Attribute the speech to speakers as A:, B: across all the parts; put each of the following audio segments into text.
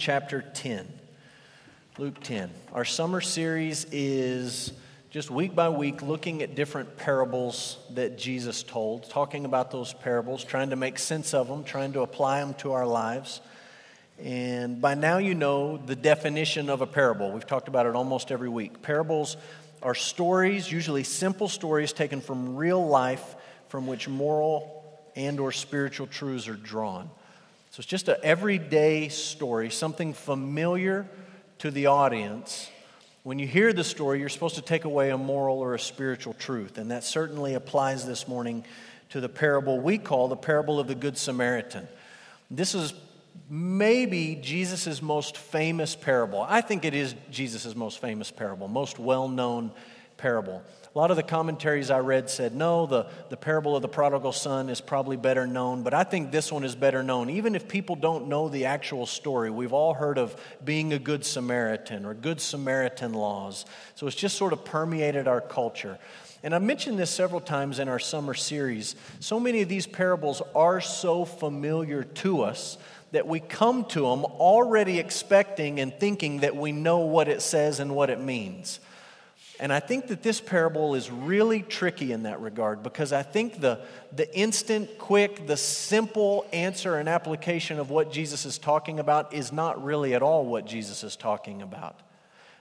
A: chapter 10. Luke 10. Our summer series is just week by week looking at different parables that Jesus told, talking about those parables, trying to make sense of them, trying to apply them to our lives. And by now, you know the definition of a parable. We've talked about it almost every week. Parables are stories, usually simple stories taken from real life from which moral and or spiritual truths are drawn. So it's just an everyday story, something familiar to the audience. When you hear the story, you're supposed to take away a moral or a spiritual truth, and that certainly applies this morning to the parable we call the parable of the Good Samaritan. This is maybe Jesus' most famous parable. I think it is Jesus' most famous parable, most well known parable. A lot of the commentaries I read said, no, the, the parable of the prodigal son is probably better known, but I think this one is better known. Even if people don't know the actual story, we've all heard of being a good Samaritan or good Samaritan laws. So it's just sort of permeated our culture. And I mentioned this several times in our summer series. So many of these parables are so familiar to us that we come to them already expecting and thinking that we know what it says and what it means. And I think that this parable is really tricky in that regard because I think the, the instant, quick, the simple answer and application of what Jesus is talking about is not really at all what Jesus is talking about.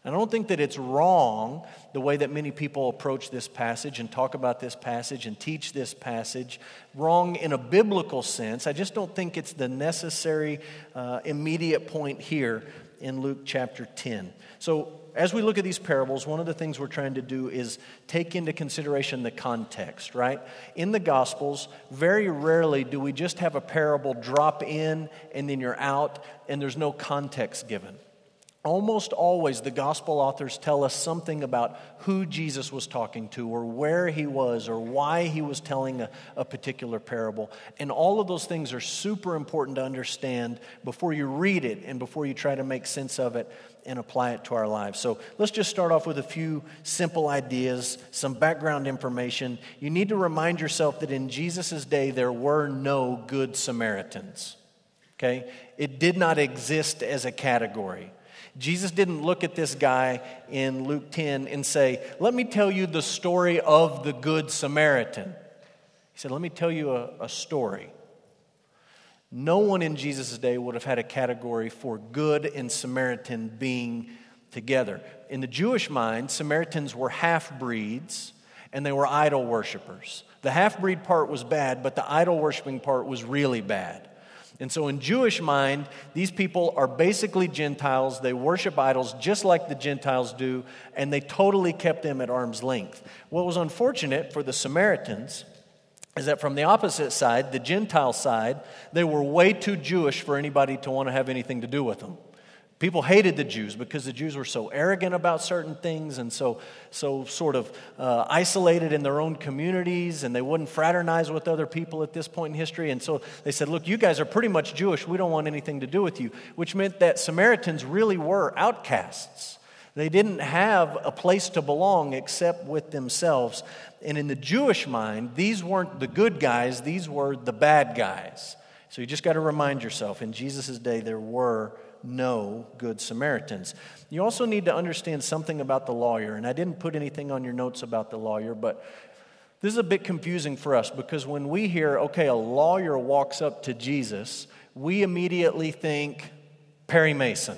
A: And I don't think that it's wrong the way that many people approach this passage and talk about this passage and teach this passage, wrong in a biblical sense. I just don't think it's the necessary uh, immediate point here in Luke chapter 10. So, as we look at these parables, one of the things we're trying to do is take into consideration the context, right? In the Gospels, very rarely do we just have a parable drop in and then you're out and there's no context given. Almost always, the gospel authors tell us something about who Jesus was talking to, or where he was, or why he was telling a, a, particular parable. And all of those things are super important to understand before you read it and before you try to make sense of it and apply it to our lives. So let's just start off with a few simple ideas, some background information. You need to remind yourself that in Jesus' day, there were no good Samaritans. Okay? It did not exist as a category. Jesus didn't look at this guy in Luke 10 and say, Let me tell you the story of the Good Samaritan. He said, Let me tell you a, a story. No one in Jesus' day would have had a category for good and Samaritan being together. In the Jewish mind, Samaritans were half breeds and they were idol worshippers. The half breed part was bad, but the idol worshiping part was really bad. And so, in Jewish mind, these people are basically Gentiles. They worship idols just like the Gentiles do, and they totally kept them at arm's length. What was unfortunate for the Samaritans is that from the opposite side, the Gentile side, they were way too Jewish for anybody to want to have anything to do with them. People hated the Jews because the Jews were so arrogant about certain things and so, so sort of uh, isolated in their own communities, and they wouldn't fraternize with other people at this point in history. And so they said, Look, you guys are pretty much Jewish. We don't want anything to do with you, which meant that Samaritans really were outcasts. They didn't have a place to belong except with themselves. And in the Jewish mind, these weren't the good guys, these were the bad guys. So you just got to remind yourself in Jesus' day, there were no good Samaritans. You also need to understand something about the lawyer, and I didn't put anything on your notes about the lawyer, but this is a bit confusing for us because when we hear, okay, a lawyer walks up to Jesus, we immediately think Perry Mason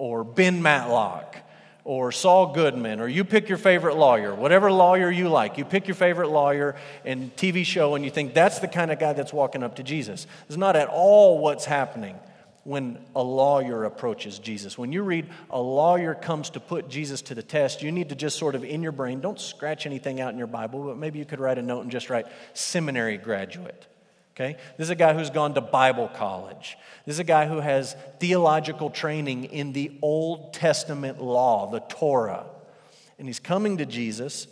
A: or Ben Matlock or Saul Goodman, or you pick your favorite lawyer, whatever lawyer you like. You pick your favorite lawyer and TV show, and you think that's the kind of guy that's walking up to Jesus. It's not at all what's happening when a lawyer approaches Jesus. When you read a lawyer comes to put Jesus to the test, you need to just sort of in your brain, don't scratch anything out in your Bible, but maybe you could write a note and just write seminary graduate. Okay? This is a guy who's gone to Bible college. This is a guy who has theological training in the Old Testament law, the Torah. And he's coming to Jesus,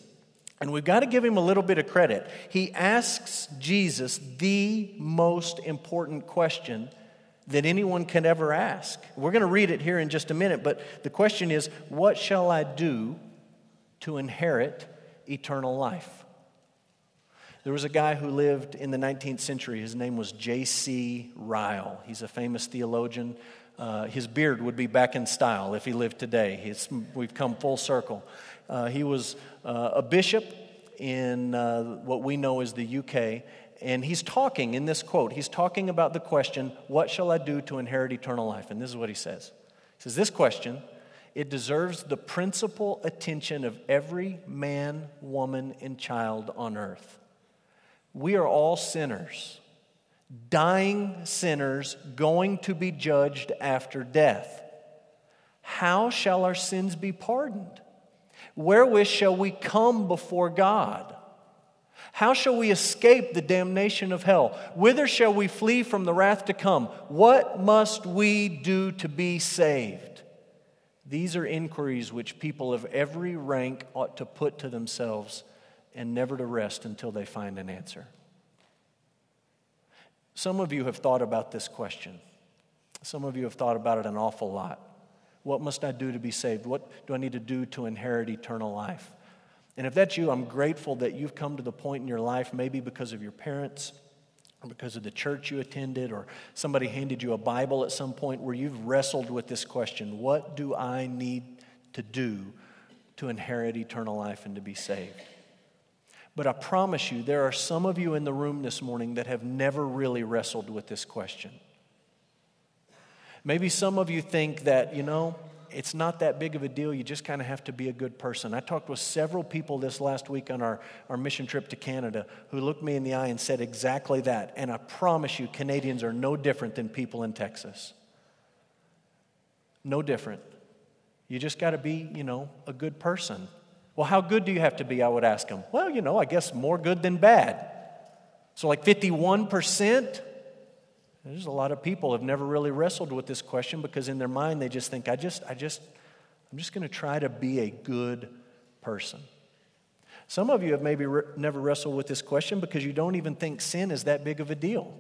A: and we've got to give him a little bit of credit. He asks Jesus the most important question that anyone can ever ask. We're going to read it here in just a minute, but the question is what shall I do to inherit eternal life? There was a guy who lived in the 19th century. His name was J.C. Ryle. He's a famous theologian. Uh, his beard would be back in style if he lived today. It's, we've come full circle. Uh, he was uh, a bishop in uh, what we know as the UK, and he's talking in this quote, he's talking about the question, What shall I do to inherit eternal life? And this is what he says He says, This question, it deserves the principal attention of every man, woman, and child on earth. We are all sinners, dying sinners going to be judged after death. How shall our sins be pardoned? Wherewith shall we come before God? How shall we escape the damnation of hell? Whither shall we flee from the wrath to come? What must we do to be saved? These are inquiries which people of every rank ought to put to themselves and never to rest until they find an answer. Some of you have thought about this question. Some of you have thought about it an awful lot. What must I do to be saved? What do I need to do to inherit eternal life? And if that's you, I'm grateful that you've come to the point in your life, maybe because of your parents or because of the church you attended, or somebody handed you a Bible at some point where you've wrestled with this question What do I need to do to inherit eternal life and to be saved? But I promise you, there are some of you in the room this morning that have never really wrestled with this question. Maybe some of you think that, you know, it's not that big of a deal. You just kind of have to be a good person. I talked with several people this last week on our, our mission trip to Canada who looked me in the eye and said exactly that. And I promise you, Canadians are no different than people in Texas. No different. You just got to be, you know, a good person. Well, how good do you have to be? I would ask them. Well, you know, I guess more good than bad. So, like 51%? There's a lot of people have never really wrestled with this question because in their mind they just think, I just, I just, I'm just going to try to be a good person. Some of you have maybe re- never wrestled with this question because you don't even think sin is that big of a deal.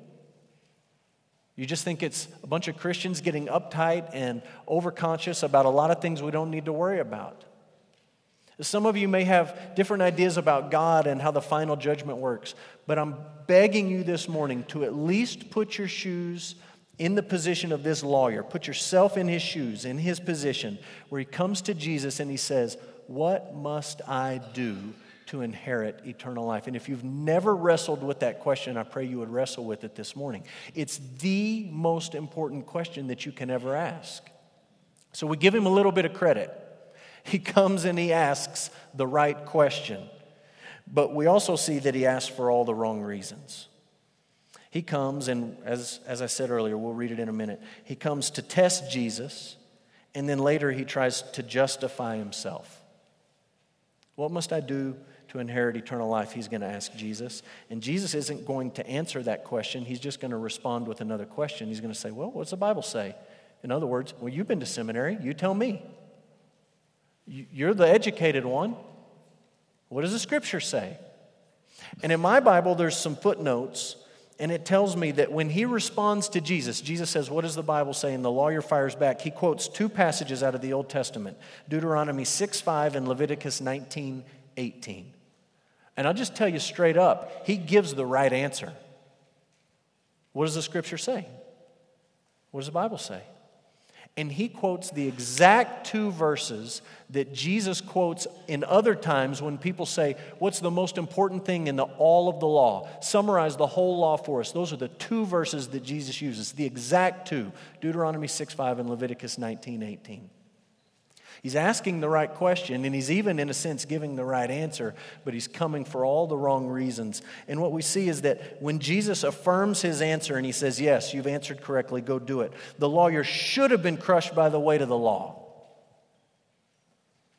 A: You just think it's a bunch of Christians getting uptight and overconscious about a lot of things we don't need to worry about. Some of you may have different ideas about God and how the final judgment works, but I'm begging you this morning to at least put your shoes in the position of this lawyer. Put yourself in his shoes, in his position, where he comes to Jesus and he says, What must I do to inherit eternal life? And if you've never wrestled with that question, I pray you would wrestle with it this morning. It's the most important question that you can ever ask. So we give him a little bit of credit. He comes and he asks the right question. But we also see that he asks for all the wrong reasons. He comes, and as, as I said earlier, we'll read it in a minute. He comes to test Jesus, and then later he tries to justify himself. What must I do to inherit eternal life? He's going to ask Jesus. And Jesus isn't going to answer that question. He's just going to respond with another question. He's going to say, Well, what's the Bible say? In other words, well, you've been to seminary. You tell me. You're the educated one. What does the scripture say? And in my Bible, there's some footnotes, and it tells me that when he responds to Jesus, Jesus says, What does the Bible say? And the lawyer fires back. He quotes two passages out of the Old Testament Deuteronomy 6 5 and Leviticus 19 18. And I'll just tell you straight up, he gives the right answer. What does the scripture say? What does the Bible say? And he quotes the exact two verses that Jesus quotes in other times when people say, What's the most important thing in the, all of the law? Summarize the whole law for us. Those are the two verses that Jesus uses, the exact two Deuteronomy 6 5 and Leviticus 19 18. He's asking the right question, and he's even, in a sense, giving the right answer, but he's coming for all the wrong reasons. And what we see is that when Jesus affirms his answer and he says, Yes, you've answered correctly, go do it, the lawyer should have been crushed by the weight of the law.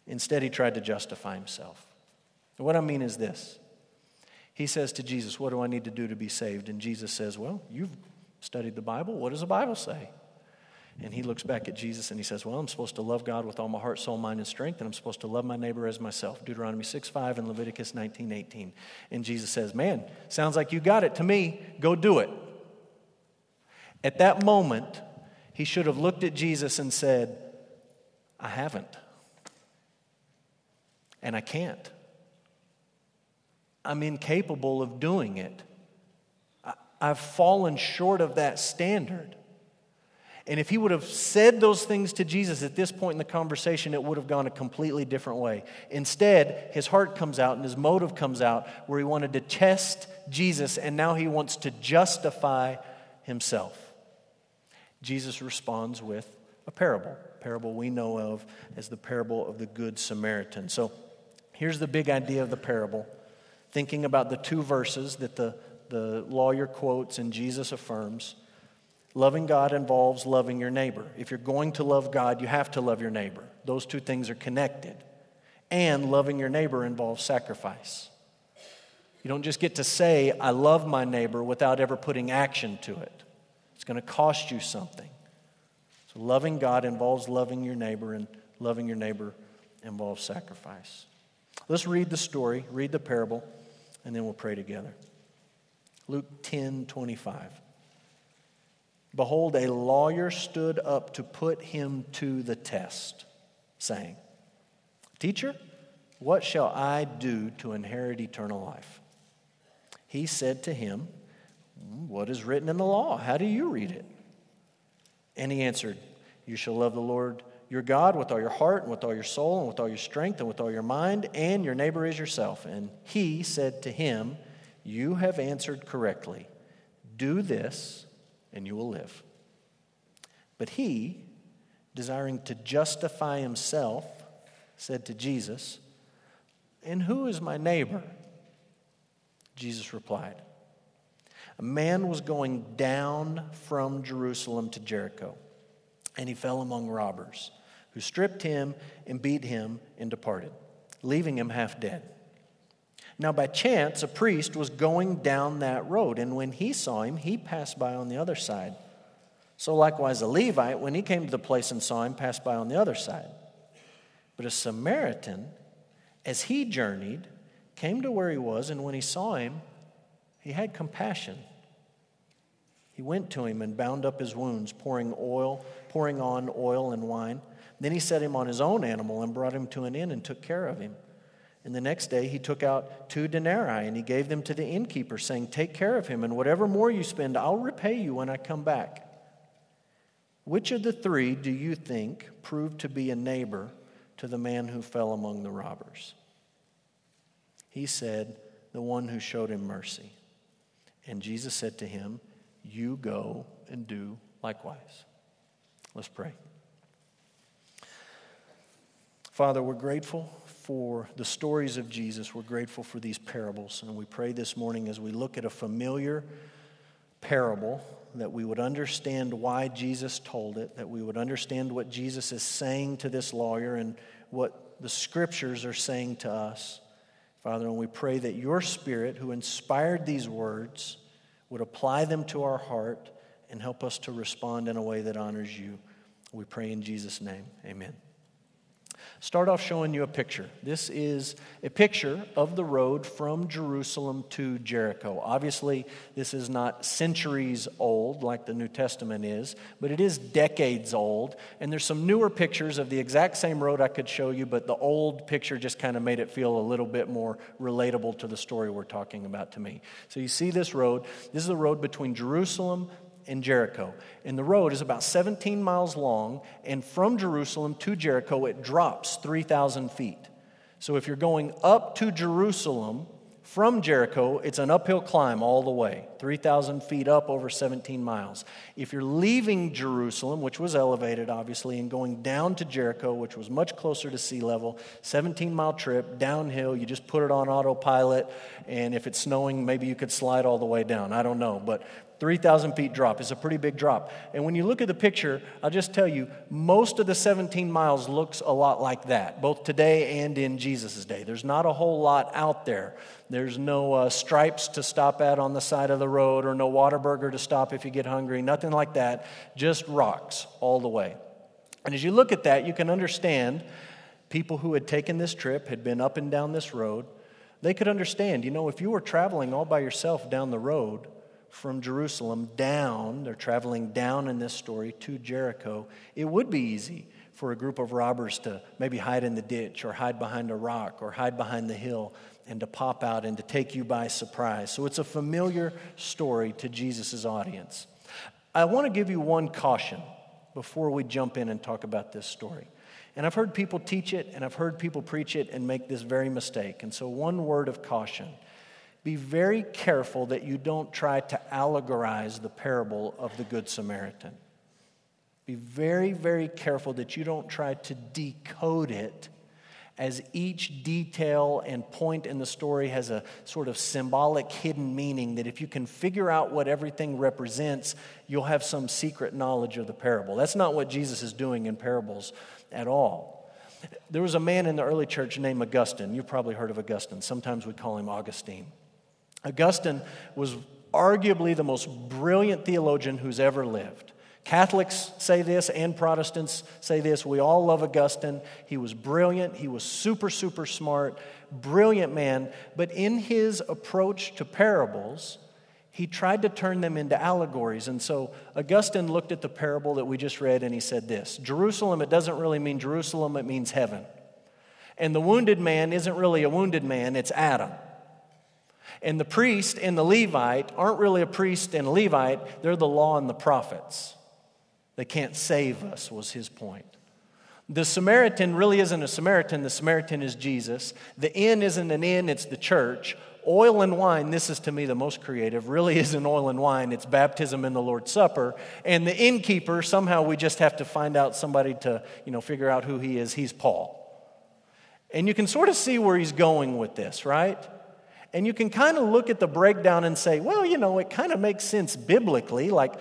A: Instead, he tried to justify himself. And what I mean is this He says to Jesus, What do I need to do to be saved? And Jesus says, Well, you've studied the Bible. What does the Bible say? And he looks back at Jesus and he says, Well, I'm supposed to love God with all my heart, soul, mind, and strength, and I'm supposed to love my neighbor as myself. Deuteronomy 6 5 and Leviticus 19 18. And Jesus says, Man, sounds like you got it to me. Go do it. At that moment, he should have looked at Jesus and said, I haven't. And I can't. I'm incapable of doing it. I've fallen short of that standard. And if he would have said those things to Jesus at this point in the conversation, it would have gone a completely different way. Instead, his heart comes out and his motive comes out where he wanted to test Jesus and now he wants to justify himself. Jesus responds with a parable, a parable we know of as the parable of the Good Samaritan. So here's the big idea of the parable thinking about the two verses that the, the lawyer quotes and Jesus affirms. Loving God involves loving your neighbor. If you're going to love God, you have to love your neighbor. Those two things are connected. And loving your neighbor involves sacrifice. You don't just get to say, I love my neighbor without ever putting action to it. It's going to cost you something. So, loving God involves loving your neighbor, and loving your neighbor involves sacrifice. Let's read the story, read the parable, and then we'll pray together. Luke 10 25. Behold, a lawyer stood up to put him to the test, saying, Teacher, what shall I do to inherit eternal life? He said to him, What is written in the law? How do you read it? And he answered, You shall love the Lord your God with all your heart and with all your soul and with all your strength and with all your mind, and your neighbor is yourself. And he said to him, You have answered correctly. Do this, and you will live. But he, desiring to justify himself, said to Jesus, And who is my neighbor? Jesus replied, A man was going down from Jerusalem to Jericho, and he fell among robbers who stripped him and beat him and departed, leaving him half dead. Now, by chance, a priest was going down that road, and when he saw him, he passed by on the other side. So, likewise, a Levite, when he came to the place and saw him, passed by on the other side. But a Samaritan, as he journeyed, came to where he was, and when he saw him, he had compassion. He went to him and bound up his wounds, pouring oil, pouring on oil and wine. Then he set him on his own animal and brought him to an inn and took care of him. And the next day he took out two denarii and he gave them to the innkeeper, saying, Take care of him, and whatever more you spend, I'll repay you when I come back. Which of the three do you think proved to be a neighbor to the man who fell among the robbers? He said, The one who showed him mercy. And Jesus said to him, You go and do likewise. Let's pray. Father, we're grateful for the stories of Jesus. We're grateful for these parables. And we pray this morning as we look at a familiar parable that we would understand why Jesus told it, that we would understand what Jesus is saying to this lawyer and what the scriptures are saying to us. Father, and we pray that your Spirit, who inspired these words, would apply them to our heart and help us to respond in a way that honors you. We pray in Jesus' name. Amen start off showing you a picture. This is a picture of the road from Jerusalem to Jericho. Obviously, this is not centuries old like the New Testament is, but it is decades old. And there's some newer pictures of the exact same road I could show you, but the old picture just kind of made it feel a little bit more relatable to the story we're talking about to me. So you see this road. This is a road between Jerusalem in Jericho. And the road is about 17 miles long, and from Jerusalem to Jericho, it drops 3,000 feet. So if you're going up to Jerusalem from Jericho, it's an uphill climb all the way, 3,000 feet up over 17 miles. If you're leaving Jerusalem, which was elevated obviously, and going down to Jericho, which was much closer to sea level, 17 mile trip downhill, you just put it on autopilot, and if it's snowing, maybe you could slide all the way down. I don't know. But 3,000 feet drop is a pretty big drop. And when you look at the picture, I'll just tell you, most of the 17 miles looks a lot like that, both today and in Jesus' day. There's not a whole lot out there. There's no uh, stripes to stop at on the side of the road or no Whataburger to stop if you get hungry, nothing like that. Just rocks all the way. And as you look at that, you can understand people who had taken this trip, had been up and down this road, they could understand, you know, if you were traveling all by yourself down the road, from Jerusalem down, they're traveling down in this story to Jericho, it would be easy for a group of robbers to maybe hide in the ditch or hide behind a rock or hide behind the hill and to pop out and to take you by surprise. So it's a familiar story to Jesus' audience. I want to give you one caution before we jump in and talk about this story. And I've heard people teach it and I've heard people preach it and make this very mistake. And so, one word of caution be very careful that you don't try to allegorize the parable of the Good Samaritan. Be very, very careful that you don't try to decode it as each detail and point in the story has a sort of symbolic hidden meaning that if you can figure out what everything represents, you'll have some secret knowledge of the parable. That's not what Jesus is doing in parables at all. There was a man in the early church named Augustine. You've probably heard of Augustine. Sometimes we call him Augustine. Augustine was arguably the most brilliant theologian who's ever lived. Catholics say this and Protestants say this. We all love Augustine. He was brilliant. He was super, super smart, brilliant man. But in his approach to parables, he tried to turn them into allegories. And so Augustine looked at the parable that we just read and he said this Jerusalem, it doesn't really mean Jerusalem, it means heaven. And the wounded man isn't really a wounded man, it's Adam. And the priest and the Levite aren't really a priest and a Levite, they're the law and the prophets. They can't save us, was his point. The Samaritan really isn't a Samaritan, the Samaritan is Jesus. The inn isn't an inn, it's the church. Oil and wine, this is to me the most creative, really isn't oil and wine, it's baptism in the Lord's Supper. And the innkeeper, somehow we just have to find out somebody to, you know, figure out who he is. He's Paul. And you can sort of see where he's going with this, right? And you can kind of look at the breakdown and say, well, you know, it kind of makes sense biblically. Like,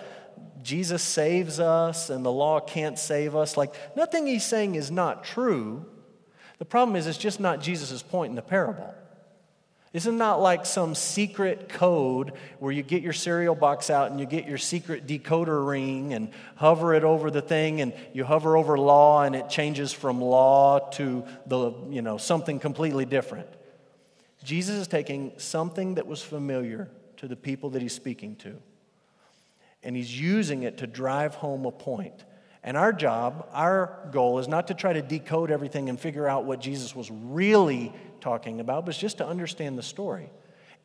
A: Jesus saves us and the law can't save us. Like, nothing he's saying is not true. The problem is, it's just not Jesus' point in the parable. This is not like some secret code where you get your cereal box out and you get your secret decoder ring and hover it over the thing and you hover over law and it changes from law to the, you know, something completely different. Jesus is taking something that was familiar to the people that he's speaking to and he's using it to drive home a point. And our job, our goal is not to try to decode everything and figure out what Jesus was really talking about, but just to understand the story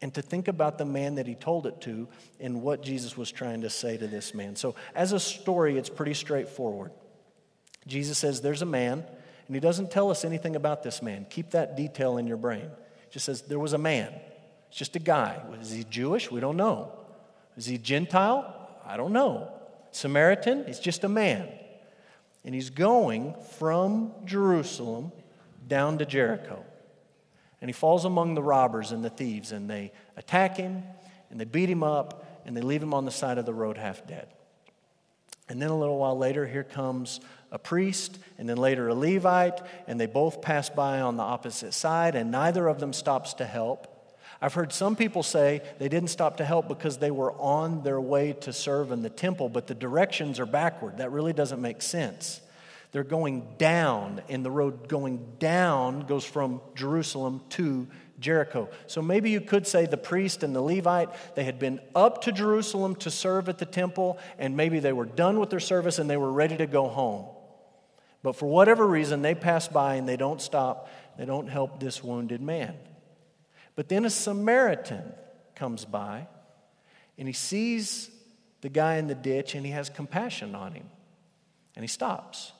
A: and to think about the man that he told it to and what Jesus was trying to say to this man. So, as a story, it's pretty straightforward. Jesus says, There's a man, and he doesn't tell us anything about this man. Keep that detail in your brain. Just says, There was a man. It's just a guy. Is he Jewish? We don't know. Is he Gentile? I don't know. Samaritan, he's just a man. And he's going from Jerusalem down to Jericho. And he falls among the robbers and the thieves, and they attack him, and they beat him up, and they leave him on the side of the road half dead. And then a little while later, here comes a priest, and then later a Levite, and they both pass by on the opposite side, and neither of them stops to help. I've heard some people say they didn't stop to help because they were on their way to serve in the temple, but the directions are backward. That really doesn't make sense. They're going down, and the road going down goes from Jerusalem to Jericho. So maybe you could say the priest and the Levite, they had been up to Jerusalem to serve at the temple, and maybe they were done with their service and they were ready to go home. But for whatever reason, they pass by and they don't stop, they don't help this wounded man. But then a Samaritan comes by and he sees the guy in the ditch and he has compassion on him. And he stops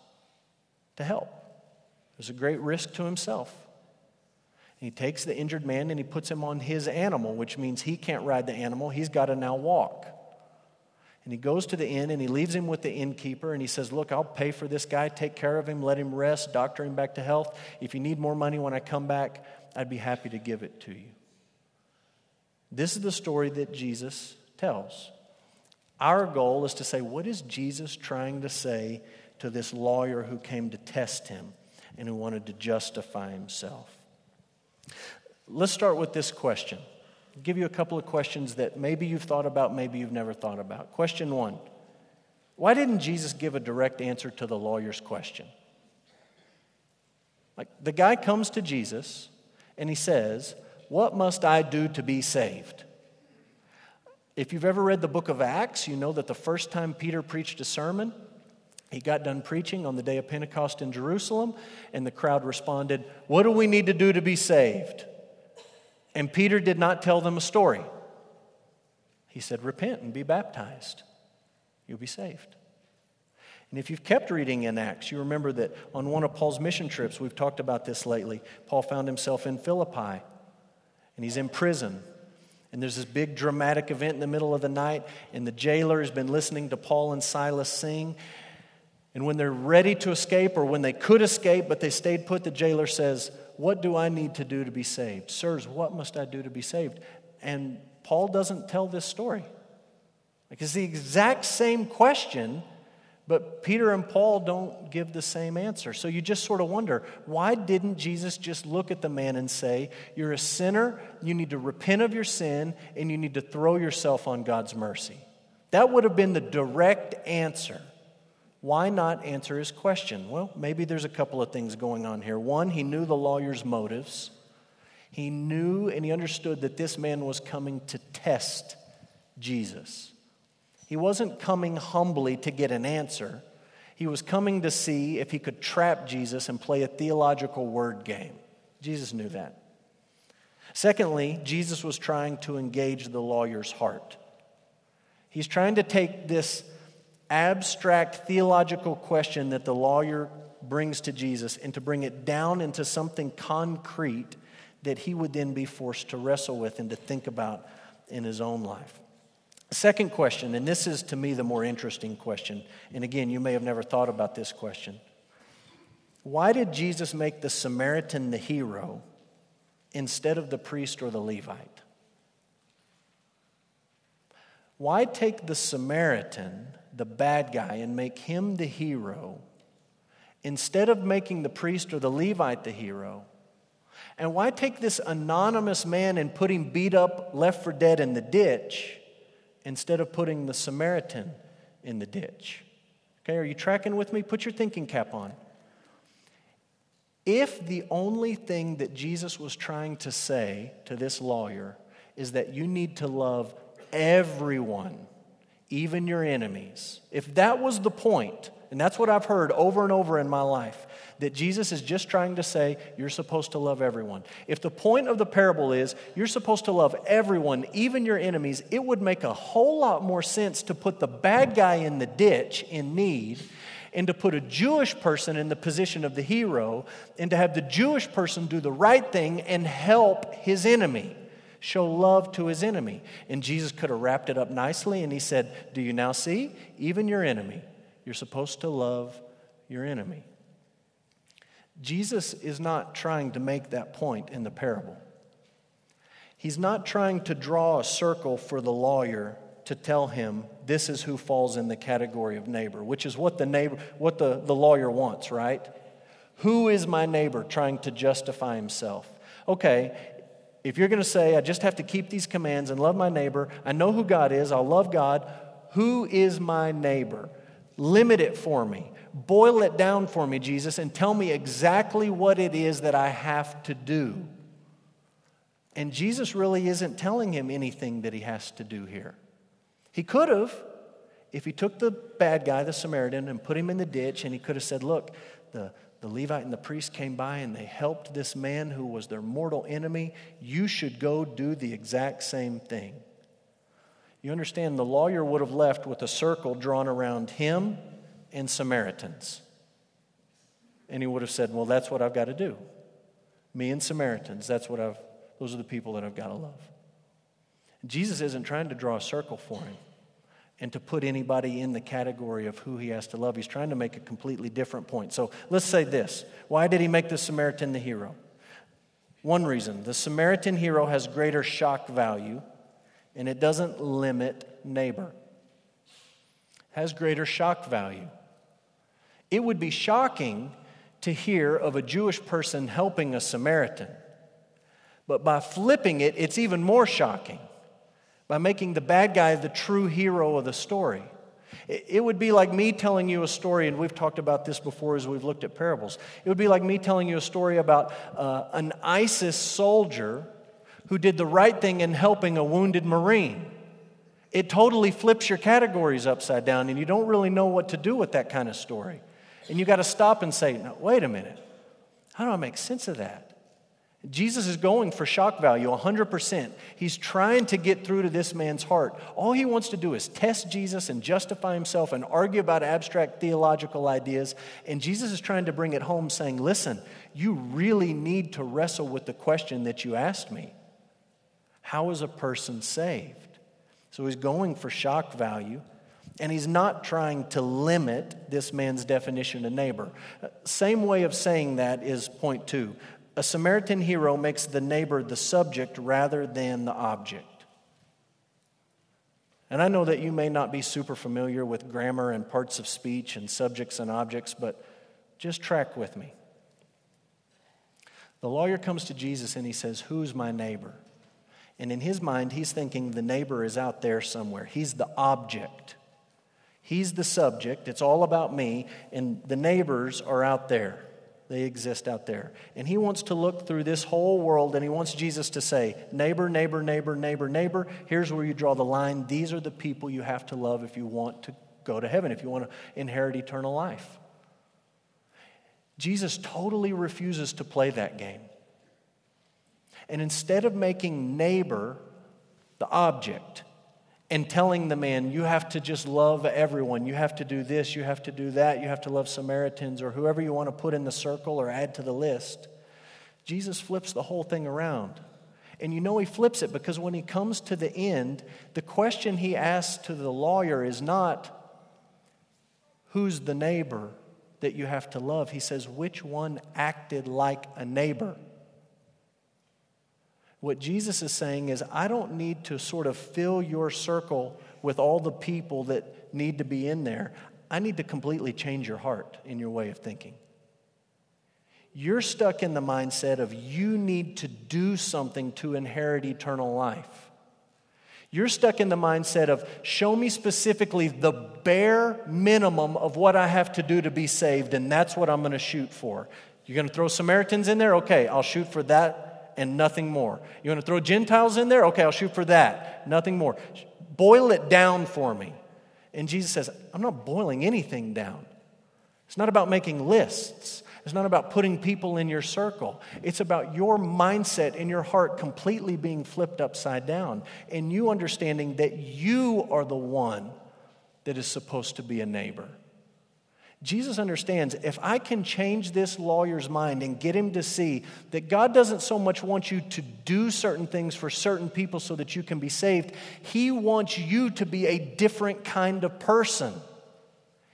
A: to help. There's a great risk to himself. He takes the injured man and he puts him on his animal, which means he can't ride the animal. He's got to now walk. And he goes to the inn and he leaves him with the innkeeper and he says, Look, I'll pay for this guy, take care of him, let him rest, doctor him back to health. If you need more money when I come back, I'd be happy to give it to you. This is the story that Jesus tells. Our goal is to say, what is Jesus trying to say to this lawyer who came to test him and who wanted to justify himself? Let's start with this question. Give you a couple of questions that maybe you've thought about, maybe you've never thought about. Question one Why didn't Jesus give a direct answer to the lawyer's question? Like the guy comes to Jesus and he says, What must I do to be saved? If you've ever read the book of Acts, you know that the first time Peter preached a sermon, he got done preaching on the day of Pentecost in Jerusalem, and the crowd responded, What do we need to do to be saved? And Peter did not tell them a story. He said, Repent and be baptized. You'll be saved. And if you've kept reading in Acts, you remember that on one of Paul's mission trips, we've talked about this lately, Paul found himself in Philippi and he's in prison. And there's this big dramatic event in the middle of the night, and the jailer has been listening to Paul and Silas sing. And when they're ready to escape, or when they could escape but they stayed put, the jailer says, What do I need to do to be saved? Sirs, what must I do to be saved? And Paul doesn't tell this story. Like it's the exact same question but Peter and Paul don't give the same answer. So you just sort of wonder why didn't Jesus just look at the man and say, You're a sinner, you need to repent of your sin, and you need to throw yourself on God's mercy? That would have been the direct answer. Why not answer his question? Well, maybe there's a couple of things going on here. One, he knew the lawyer's motives. He knew and he understood that this man was coming to test Jesus. He wasn't coming humbly to get an answer. He was coming to see if he could trap Jesus and play a theological word game. Jesus knew that. Secondly, Jesus was trying to engage the lawyer's heart. He's trying to take this abstract theological question that the lawyer brings to Jesus and to bring it down into something concrete that he would then be forced to wrestle with and to think about in his own life. Second question, and this is to me the more interesting question, and again, you may have never thought about this question. Why did Jesus make the Samaritan the hero instead of the priest or the Levite? Why take the Samaritan, the bad guy, and make him the hero instead of making the priest or the Levite the hero? And why take this anonymous man and put him beat up, left for dead in the ditch? instead of putting the Samaritan in the ditch. Okay, are you tracking with me? Put your thinking cap on. If the only thing that Jesus was trying to say to this lawyer is that you need to love everyone, even your enemies, if that was the point, and that's what I've heard over and over in my life, that Jesus is just trying to say you're supposed to love everyone. If the point of the parable is you're supposed to love everyone, even your enemies, it would make a whole lot more sense to put the bad guy in the ditch in need and to put a Jewish person in the position of the hero and to have the Jewish person do the right thing and help his enemy. Show love to his enemy. And Jesus could have wrapped it up nicely and he said, Do you now see? Even your enemy, you're supposed to love your enemy. Jesus is not trying to make that point in the parable. He's not trying to draw a circle for the lawyer to tell him this is who falls in the category of neighbor, which is what the neighbor what the, the lawyer wants, right? Who is my neighbor trying to justify himself? Okay, if you're going to say, I just have to keep these commands and love my neighbor, I know who God is, I'll love God. Who is my neighbor? Limit it for me. Boil it down for me, Jesus, and tell me exactly what it is that I have to do. And Jesus really isn't telling him anything that he has to do here. He could have, if he took the bad guy, the Samaritan, and put him in the ditch, and he could have said, Look, the, the Levite and the priest came by and they helped this man who was their mortal enemy. You should go do the exact same thing. You understand, the lawyer would have left with a circle drawn around him and Samaritans. And he would have said, Well, that's what I've got to do. Me and Samaritans, that's what I've, those are the people that I've got to love. Jesus isn't trying to draw a circle for him and to put anybody in the category of who he has to love. He's trying to make a completely different point. So let's say this why did he make the Samaritan the hero? One reason the Samaritan hero has greater shock value and it doesn't limit neighbor, has greater shock value. It would be shocking to hear of a Jewish person helping a Samaritan. But by flipping it, it's even more shocking by making the bad guy the true hero of the story. It would be like me telling you a story, and we've talked about this before as we've looked at parables. It would be like me telling you a story about uh, an ISIS soldier who did the right thing in helping a wounded Marine. It totally flips your categories upside down, and you don't really know what to do with that kind of story. And you got to stop and say, no, wait a minute. How do I make sense of that? Jesus is going for shock value 100%. He's trying to get through to this man's heart. All he wants to do is test Jesus and justify himself and argue about abstract theological ideas. And Jesus is trying to bring it home, saying, Listen, you really need to wrestle with the question that you asked me How is a person saved? So he's going for shock value. And he's not trying to limit this man's definition of neighbor. Same way of saying that is point two a Samaritan hero makes the neighbor the subject rather than the object. And I know that you may not be super familiar with grammar and parts of speech and subjects and objects, but just track with me. The lawyer comes to Jesus and he says, Who's my neighbor? And in his mind, he's thinking the neighbor is out there somewhere. He's the object, he's the subject. It's all about me, and the neighbors are out there. They exist out there. And he wants to look through this whole world and he wants Jesus to say, Neighbor, neighbor, neighbor, neighbor, neighbor, here's where you draw the line. These are the people you have to love if you want to go to heaven, if you want to inherit eternal life. Jesus totally refuses to play that game. And instead of making neighbor the object, and telling the man, you have to just love everyone. You have to do this, you have to do that, you have to love Samaritans or whoever you want to put in the circle or add to the list. Jesus flips the whole thing around. And you know he flips it because when he comes to the end, the question he asks to the lawyer is not, who's the neighbor that you have to love? He says, which one acted like a neighbor? What Jesus is saying is, I don't need to sort of fill your circle with all the people that need to be in there. I need to completely change your heart in your way of thinking. You're stuck in the mindset of you need to do something to inherit eternal life. You're stuck in the mindset of show me specifically the bare minimum of what I have to do to be saved, and that's what I'm going to shoot for. You're going to throw Samaritans in there? Okay, I'll shoot for that and nothing more. You want to throw Gentiles in there? Okay, I'll shoot for that. Nothing more. Boil it down for me. And Jesus says, I'm not boiling anything down. It's not about making lists. It's not about putting people in your circle. It's about your mindset and your heart completely being flipped upside down and you understanding that you are the one that is supposed to be a neighbor. Jesus understands if I can change this lawyer's mind and get him to see that God doesn't so much want you to do certain things for certain people so that you can be saved, He wants you to be a different kind of person.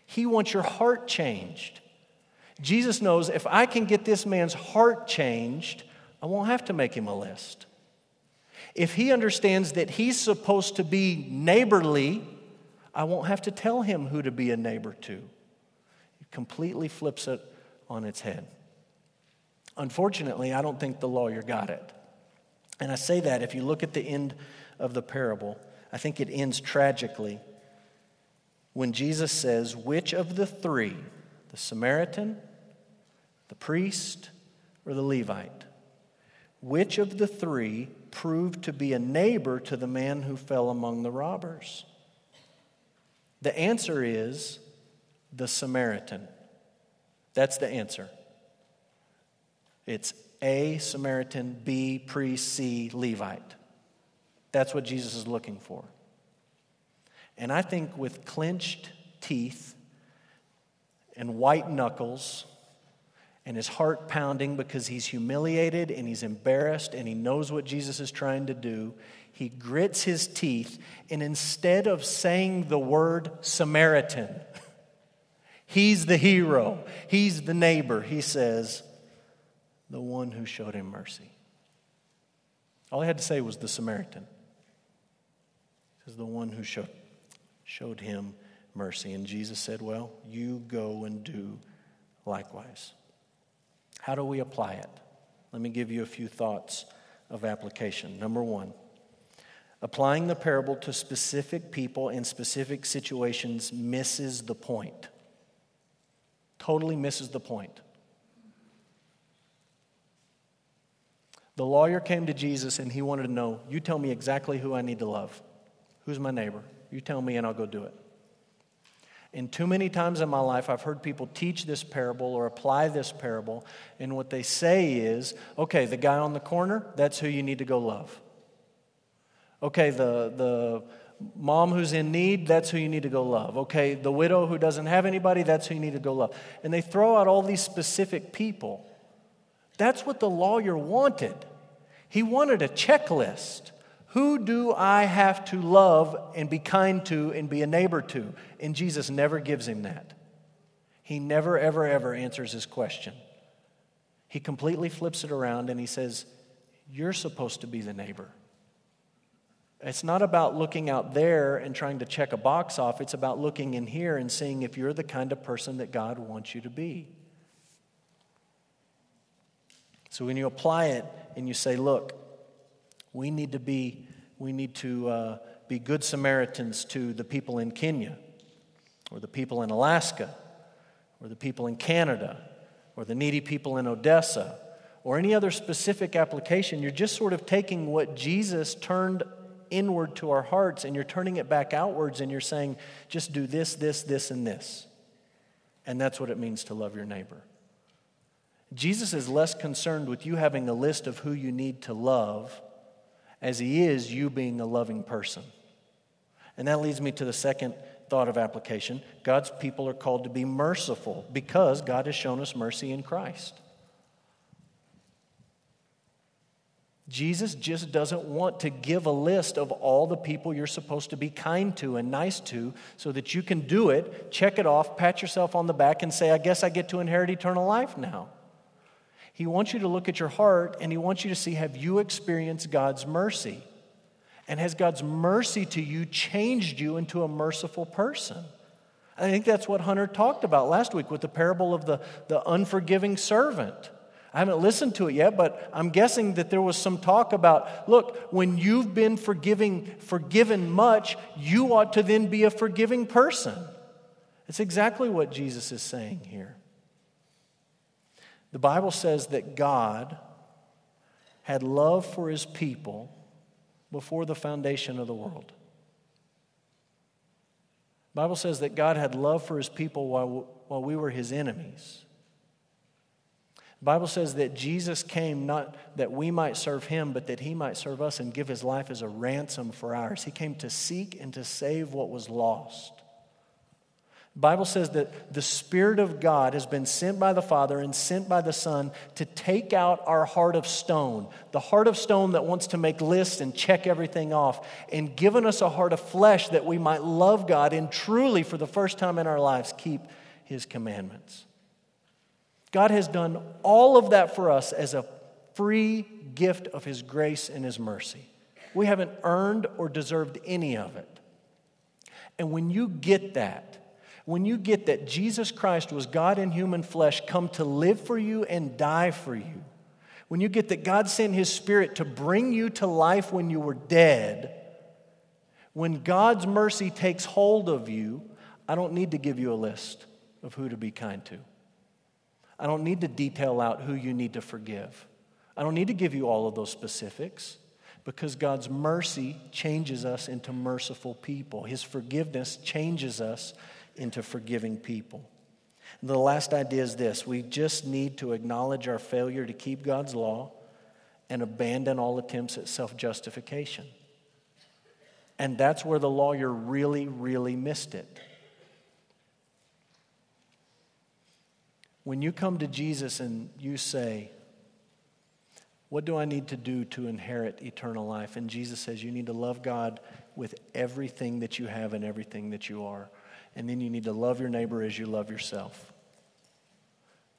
A: He wants your heart changed. Jesus knows if I can get this man's heart changed, I won't have to make him a list. If he understands that he's supposed to be neighborly, I won't have to tell him who to be a neighbor to completely flips it on its head. Unfortunately, I don't think the lawyer got it. And I say that if you look at the end of the parable, I think it ends tragically when Jesus says, Which of the three, the Samaritan, the priest, or the Levite, which of the three proved to be a neighbor to the man who fell among the robbers? The answer is the Samaritan. That's the answer. It's A, Samaritan, B, priest, C, Levite. That's what Jesus is looking for. And I think with clenched teeth and white knuckles and his heart pounding because he's humiliated and he's embarrassed and he knows what Jesus is trying to do, he grits his teeth and instead of saying the word Samaritan, He's the hero, he's the neighbor. He says, the one who showed him mercy. All he had to say was the Samaritan. He says, the one who showed, showed him mercy. And Jesus said, Well, you go and do likewise. How do we apply it? Let me give you a few thoughts of application. Number one, applying the parable to specific people in specific situations misses the point totally misses the point. The lawyer came to Jesus and he wanted to know, You tell me exactly who I need to love. Who's my neighbor? You tell me and I'll go do it. And too many times in my life, I've heard people teach this parable or apply this parable, and what they say is okay, the guy on the corner, that's who you need to go love. Okay, the, the mom who's in need, that's who you need to go love. Okay, the widow who doesn't have anybody, that's who you need to go love. And they throw out all these specific people. That's what the lawyer wanted. He wanted a checklist. Who do I have to love and be kind to and be a neighbor to? And Jesus never gives him that. He never, ever, ever answers his question. He completely flips it around and he says, You're supposed to be the neighbor. It's not about looking out there and trying to check a box off. It's about looking in here and seeing if you're the kind of person that God wants you to be. So when you apply it and you say, Look, we need to be, we need to uh, be good Samaritans to the people in Kenya, or the people in Alaska, or the people in Canada, or the needy people in Odessa, or any other specific application. You're just sort of taking what Jesus turned inward to our hearts and you're turning it back outwards and you're saying, just do this, this, this, and this. And that's what it means to love your neighbor. Jesus is less concerned with you having a list of who you need to love as he is you being a loving person. And that leads me to the second thought of application God's people are called to be merciful because God has shown us mercy in Christ. Jesus just doesn't want to give a list of all the people you're supposed to be kind to and nice to so that you can do it, check it off, pat yourself on the back, and say, I guess I get to inherit eternal life now. He wants you to look at your heart and He wants you to see have you experienced God's mercy? And has God's mercy to you changed you into a merciful person? I think that's what Hunter talked about last week with the parable of the, the unforgiving servant. I haven't listened to it yet, but I'm guessing that there was some talk about look, when you've been forgiving, forgiven much, you ought to then be a forgiving person. It's exactly what Jesus is saying here. The Bible says that God had love for his people before the foundation of the world. The Bible says that God had love for his people while, while we were his enemies. The Bible says that Jesus came not that we might serve him, but that he might serve us and give his life as a ransom for ours. He came to seek and to save what was lost. The Bible says that the Spirit of God has been sent by the Father and sent by the Son to take out our heart of stone, the heart of stone that wants to make lists and check everything off, and given us a heart of flesh that we might love God and truly, for the first time in our lives, keep His commandments. God has done all of that for us as a free gift of His grace and His mercy. We haven't earned or deserved any of it. And when you get that, when you get that Jesus Christ was God in human flesh, come to live for you and die for you, when you get that God sent His Spirit to bring you to life when you were dead, when God's mercy takes hold of you, I don't need to give you a list of who to be kind to. I don't need to detail out who you need to forgive. I don't need to give you all of those specifics because God's mercy changes us into merciful people. His forgiveness changes us into forgiving people. And the last idea is this we just need to acknowledge our failure to keep God's law and abandon all attempts at self justification. And that's where the lawyer really, really missed it. When you come to Jesus and you say, What do I need to do to inherit eternal life? And Jesus says, You need to love God with everything that you have and everything that you are. And then you need to love your neighbor as you love yourself.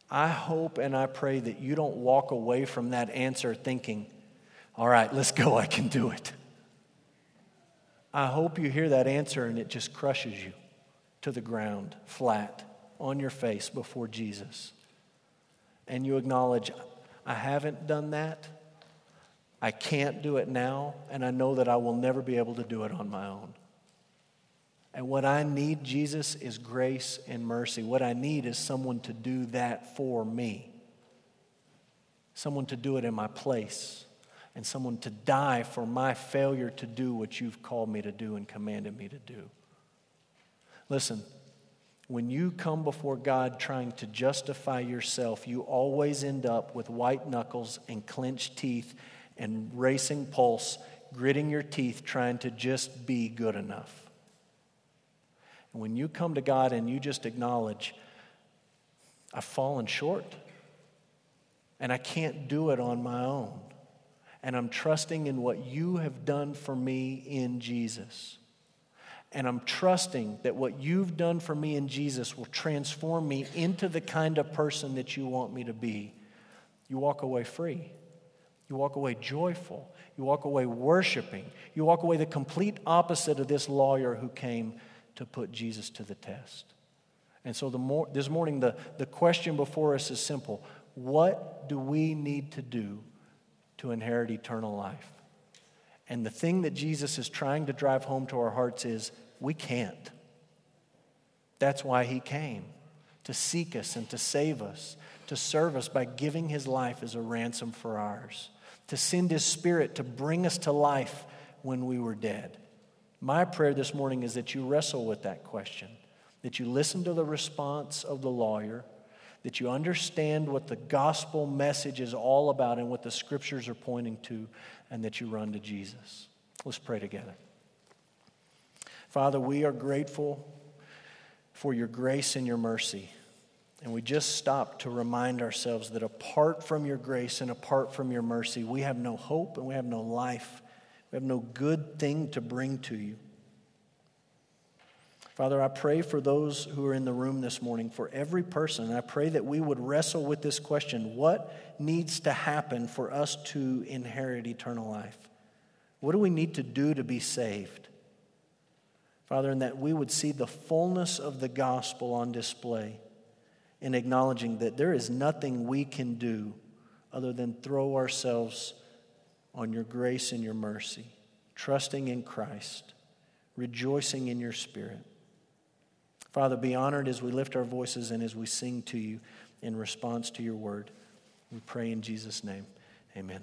A: I hope and I pray that you don't walk away from that answer thinking, All right, let's go, I can do it. I hope you hear that answer and it just crushes you to the ground, flat on your face before Jesus and you acknowledge, I haven't done that, I can't do it now, and I know that I will never be able to do it on my own. And what I need, Jesus, is grace and mercy. What I need is someone to do that for me, someone to do it in my place, and someone to die for my failure to do what you've called me to do and commanded me to do. Listen, when you come before God trying to justify yourself, you always end up with white knuckles and clenched teeth and racing pulse, gritting your teeth, trying to just be good enough. And when you come to God and you just acknowledge, I've fallen short and I can't do it on my own. And I'm trusting in what you have done for me in Jesus. And I'm trusting that what you've done for me in Jesus will transform me into the kind of person that you want me to be. You walk away free. You walk away joyful. You walk away worshiping. You walk away the complete opposite of this lawyer who came to put Jesus to the test. And so the more, this morning, the, the question before us is simple What do we need to do to inherit eternal life? And the thing that Jesus is trying to drive home to our hearts is we can't. That's why he came to seek us and to save us, to serve us by giving his life as a ransom for ours, to send his spirit to bring us to life when we were dead. My prayer this morning is that you wrestle with that question, that you listen to the response of the lawyer, that you understand what the gospel message is all about and what the scriptures are pointing to, and that you run to Jesus. Let's pray together. Father, we are grateful for your grace and your mercy. And we just stop to remind ourselves that apart from your grace and apart from your mercy, we have no hope and we have no life. We have no good thing to bring to you. Father, I pray for those who are in the room this morning, for every person. I pray that we would wrestle with this question what needs to happen for us to inherit eternal life? What do we need to do to be saved? Father, and that we would see the fullness of the gospel on display in acknowledging that there is nothing we can do other than throw ourselves on your grace and your mercy, trusting in Christ, rejoicing in your Spirit. Father, be honored as we lift our voices and as we sing to you in response to your word. We pray in Jesus' name. Amen.